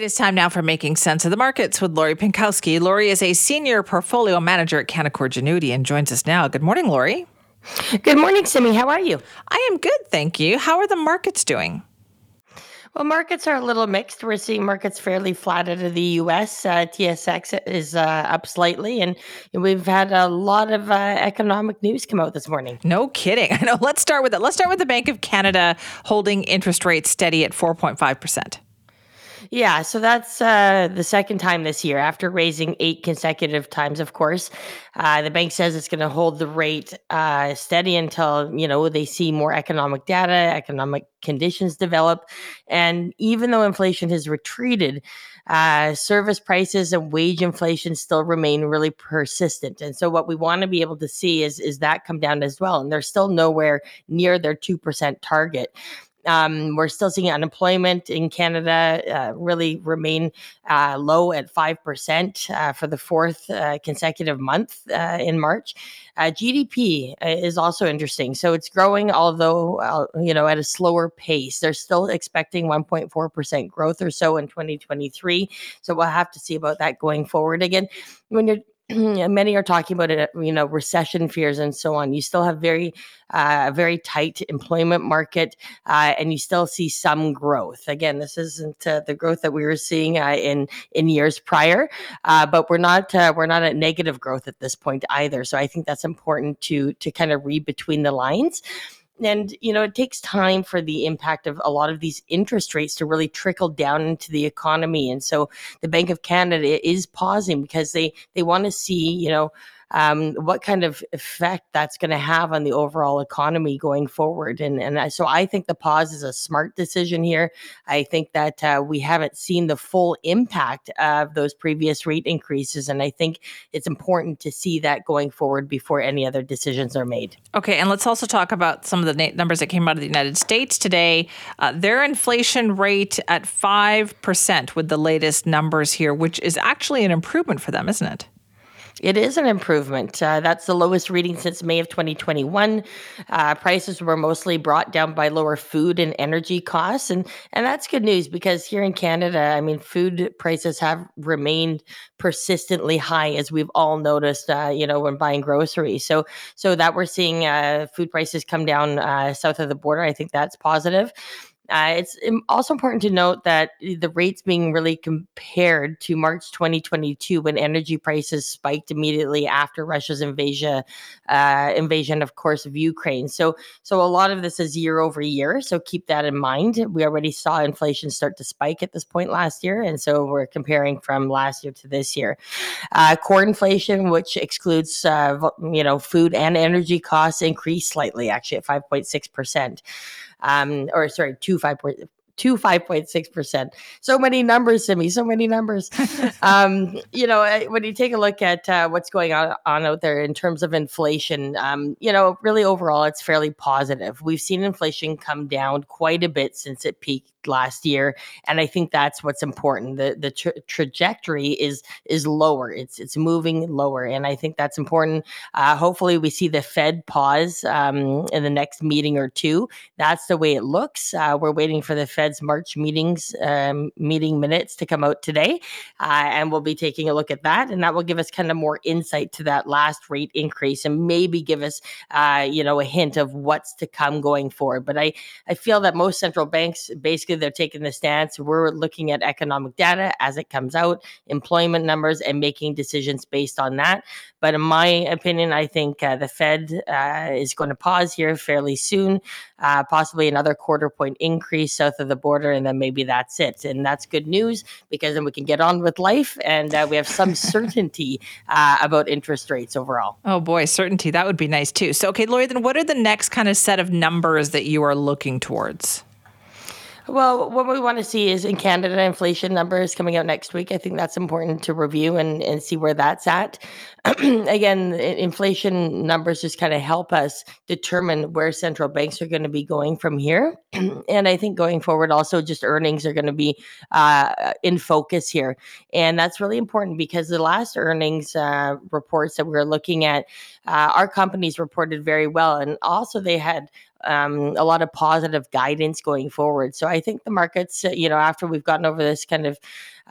It is time now for Making Cents of the Markets with Lori Pinkowski. Lori is a senior portfolio manager at Canaccord Genuity and joins us now. Good morning, Lori. Good morning, Simi. How are you? I am good, thank you. How are the markets doing? Well, markets are a little mixed. We're seeing markets fairly flat out of the U.S. Uh, TSX is uh, up slightly, and we've had a lot of uh, economic news come out this morning. No kidding. I know. Let's start with it. Let's start with the Bank of Canada holding interest rates steady at 4.5 percent. Yeah, so that's uh, the second time this year after raising eight consecutive times. Of course, uh, the bank says it's going to hold the rate uh, steady until you know they see more economic data, economic conditions develop, and even though inflation has retreated, uh, service prices and wage inflation still remain really persistent. And so, what we want to be able to see is is that come down as well. And they're still nowhere near their two percent target. Um, we're still seeing unemployment in Canada uh, really remain uh, low at 5% uh, for the fourth uh, consecutive month uh, in March. Uh, GDP is also interesting. So it's growing, although, you know, at a slower pace. They're still expecting 1.4% growth or so in 2023. So we'll have to see about that going forward. Again, when you're many are talking about it, you know, recession fears and so on. You still have very, uh, very tight employment market, uh, and you still see some growth. Again, this isn't uh, the growth that we were seeing uh, in in years prior, uh, but we're not uh, we're not at negative growth at this point either. So I think that's important to to kind of read between the lines and you know it takes time for the impact of a lot of these interest rates to really trickle down into the economy. And so the bank of canada is pausing because they they want to see you know um, what kind of effect that's going to have on the overall economy going forward. And and so I think the pause is a smart decision here. I think that uh, we haven't seen the full impact of those previous rate increases, and I think it's important to see that going forward before any other decisions are made. Okay, and let's also talk about some of the na- numbers that came out of the United States today. Uh, their inflation rate at five percent with the latest numbers here, which is actually an improvement for them, isn't it? It is an improvement. Uh, that's the lowest reading since May of 2021. Uh, prices were mostly brought down by lower food and energy costs, and and that's good news because here in Canada, I mean, food prices have remained persistently high, as we've all noticed. Uh, you know, when buying groceries, so so that we're seeing uh, food prices come down uh, south of the border. I think that's positive. Uh, it's also important to note that the rates being really compared to March 2022 when energy prices spiked immediately after Russia's invasion, uh, invasion, of course, of Ukraine. So, so a lot of this is year over year. So keep that in mind. We already saw inflation start to spike at this point last year, and so we're comparing from last year to this year. Uh, core inflation, which excludes uh, you know food and energy costs, increased slightly, actually at 5.6 percent um, or sorry, two five point to 5.6%. So many numbers to me, so many numbers. um, you know, when you take a look at uh, what's going on, on out there in terms of inflation, um, you know, really overall, it's fairly positive. We've seen inflation come down quite a bit since it peaked last year and i think that's what's important the the tra- trajectory is is lower it's it's moving lower and i think that's important uh, hopefully we see the fed pause um, in the next meeting or two that's the way it looks uh, we're waiting for the fed's march meetings um, meeting minutes to come out today uh, and we'll be taking a look at that and that will give us kind of more insight to that last rate increase and maybe give us uh, you know a hint of what's to come going forward but i i feel that most central banks basically basically they're taking the stance we're looking at economic data as it comes out, employment numbers, and making decisions based on that. But in my opinion, I think uh, the Fed uh, is going to pause here fairly soon, uh, possibly another quarter point increase south of the border, and then maybe that's it. And that's good news because then we can get on with life and uh, we have some certainty uh, about interest rates overall. Oh boy, certainty. That would be nice too. So, okay, Lori, then what are the next kind of set of numbers that you are looking towards? Well, what we want to see is in Canada inflation numbers coming out next week. I think that's important to review and, and see where that's at. Again, inflation numbers just kind of help us determine where central banks are going to be going from here. and I think going forward, also just earnings are going to be uh, in focus here. And that's really important because the last earnings uh, reports that we were looking at, uh, our companies reported very well. And also, they had um, a lot of positive guidance going forward. So I think the markets, you know, after we've gotten over this kind of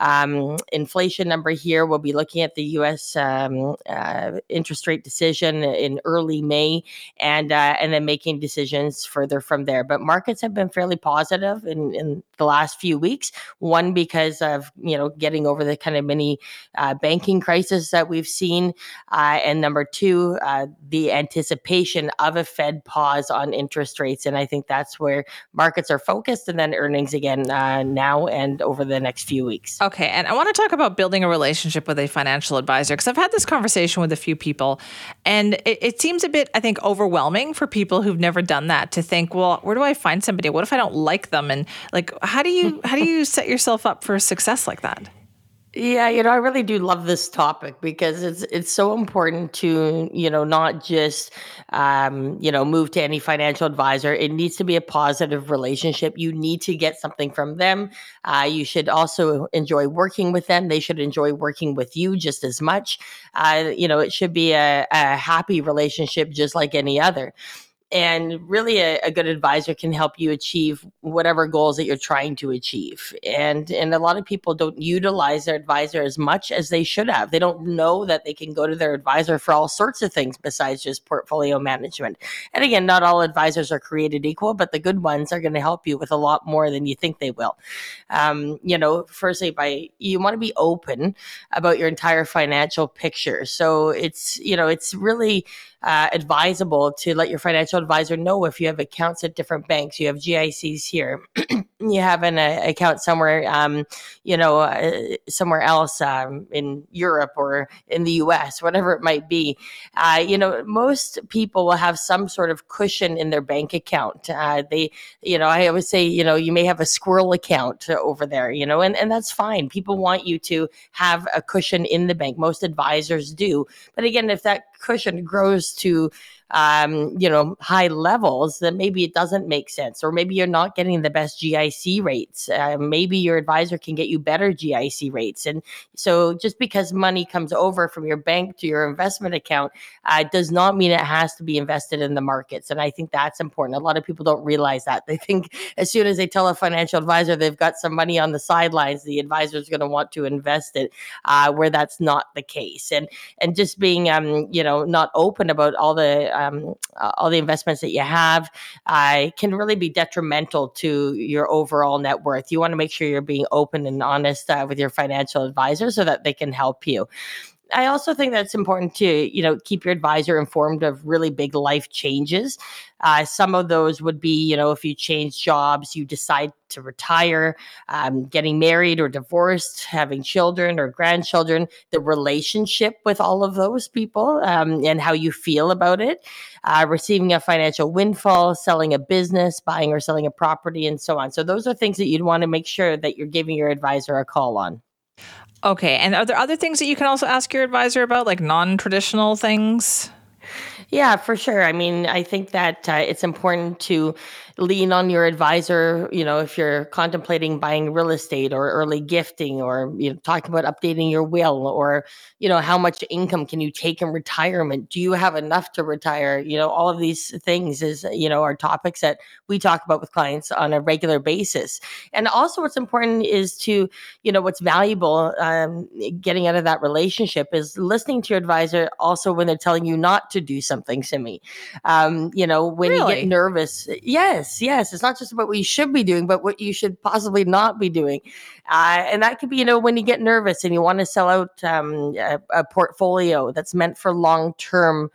um, inflation number here. We'll be looking at the U.S. Um, uh, interest rate decision in early May, and uh, and then making decisions further from there. But markets have been fairly positive in, in the last few weeks. One because of you know getting over the kind of mini uh, banking crisis that we've seen, uh, and number two, uh, the anticipation of a Fed pause on interest rates, and I think that's where markets are focused, and then earnings again uh, now and over the next few weeks. Okay. And I want to talk about building a relationship with a financial advisor because I've had this conversation with a few people. And it, it, seems a bit, I think, overwhelming for people who've never done that to think, well, where do I find somebody? What if I don't like them? And like, how do you how do you set yourself up for success like that? Yeah, you know, I really do love this topic because it's it's so important to, you know, not just um, you know, move to any financial advisor. It needs to be a positive relationship. You need to get something from them. Uh, you should also enjoy working with them. They should enjoy working with you just as much. Uh, you know, it should be a, a happy relationship just like any other and really a, a, good advisor can help you achieve whatever goals that you're trying to achieve. And and a lot of people don't utilize their advisor as much as they should have. They don't know that they can go to their advisor for all sorts of things besides just portfolio management. And again not all advisors are created equal but the good ones are going to help you with a lot more than you think they will. Um, you know firstly by you want to be open about your entire financial picture. So it's you know it's really uh, advisable to let your financial advisor know if you have accounts at different banks. You have GICs here, you have an uh, account somewhere, um, you know, uh, somewhere else um, in Europe or in the U.S., whatever it might be. Uh, you know, most people will have some sort of cushion in their bank account. Uh, they, you know, I always say, you know, you may have a squirrel account over there, you know, and and that's fine. People want you to have a cushion in the bank. Most advisors do, but again, if that cushion grows to um, you know, high levels, then maybe it doesn't make sense. Or maybe you're not getting the best GIC rates. Uh, maybe your advisor can get you better GIC rates. And so just because money comes over from your bank to your investment account uh, does not mean it has to be invested in the markets. And I think that's important. A lot of people don't realize that. They think as soon as they tell a financial advisor they've got some money on the sidelines, the advisor is going to want to invest it, uh, where that's not the case. And and just being um, you know, not open about all the um, all the investments that you have uh, can really be detrimental to your overall net worth. You want to make sure you're being open and honest uh, with your financial advisor so that they can help you. I also think that's important to you know keep your advisor informed of really big life changes. Uh, some of those would be you know if you change jobs, you decide to retire, um, getting married or divorced, having children or grandchildren, the relationship with all of those people um, and how you feel about it, uh, receiving a financial windfall, selling a business, buying or selling a property, and so on. So those are things that you'd want to make sure that you're giving your advisor a call on. Okay. And are there other things that you can also ask your advisor about, like non traditional things? Yeah, for sure. I mean, I think that uh, it's important to lean on your advisor, you know, if you're contemplating buying real estate or early gifting or you know talking about updating your will or you know how much income can you take in retirement? Do you have enough to retire? You know, all of these things is you know are topics that we talk about with clients on a regular basis. And also what's important is to, you know, what's valuable um, getting out of that relationship is listening to your advisor also when they're telling you not to do something, Simi. Um, you know, when really? you get nervous. Yes yes, yes. It's not just about what you should be doing, but what you should possibly not be doing. Uh, and that could be, you know, when you get nervous and you want to sell out um, a, a portfolio that's meant for long term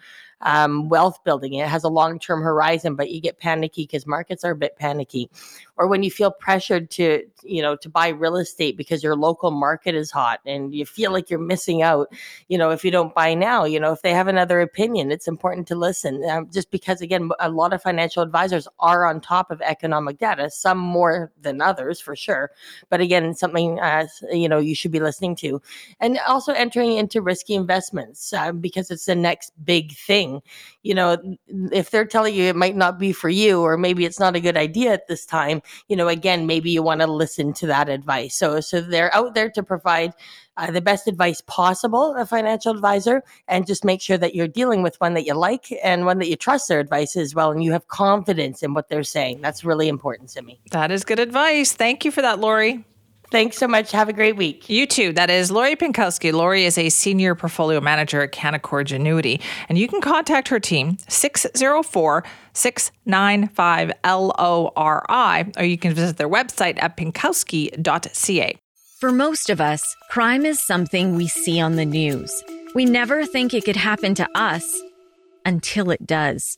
um, wealth building. It has a long term horizon, but you get panicky because markets are a bit panicky. Or when you feel pressured to, you know, to buy real estate because your local market is hot and you feel like you're missing out, you know, if you don't buy now, you know, if they have another opinion, it's important to listen. Um, just because, again, a lot of financial advisors are on top of economic data, some more than others for sure. But again, something, uh, you know, you should be listening to. And also entering into risky investments uh, because it's the next big thing you know, if they're telling you it might not be for you, or maybe it's not a good idea at this time, you know, again, maybe you want to listen to that advice. So, so they're out there to provide uh, the best advice possible, a financial advisor, and just make sure that you're dealing with one that you like and one that you trust their advice as well, and you have confidence in what they're saying. That's really important to me. That is good advice. Thank you for that, Lori. Thanks so much. Have a great week. You too. That is Lori Pinkowski. Lori is a senior portfolio manager at Canaccord Genuity, and you can contact her team 604 695 LORI, or you can visit their website at pinkowski.ca. For most of us, crime is something we see on the news. We never think it could happen to us until it does.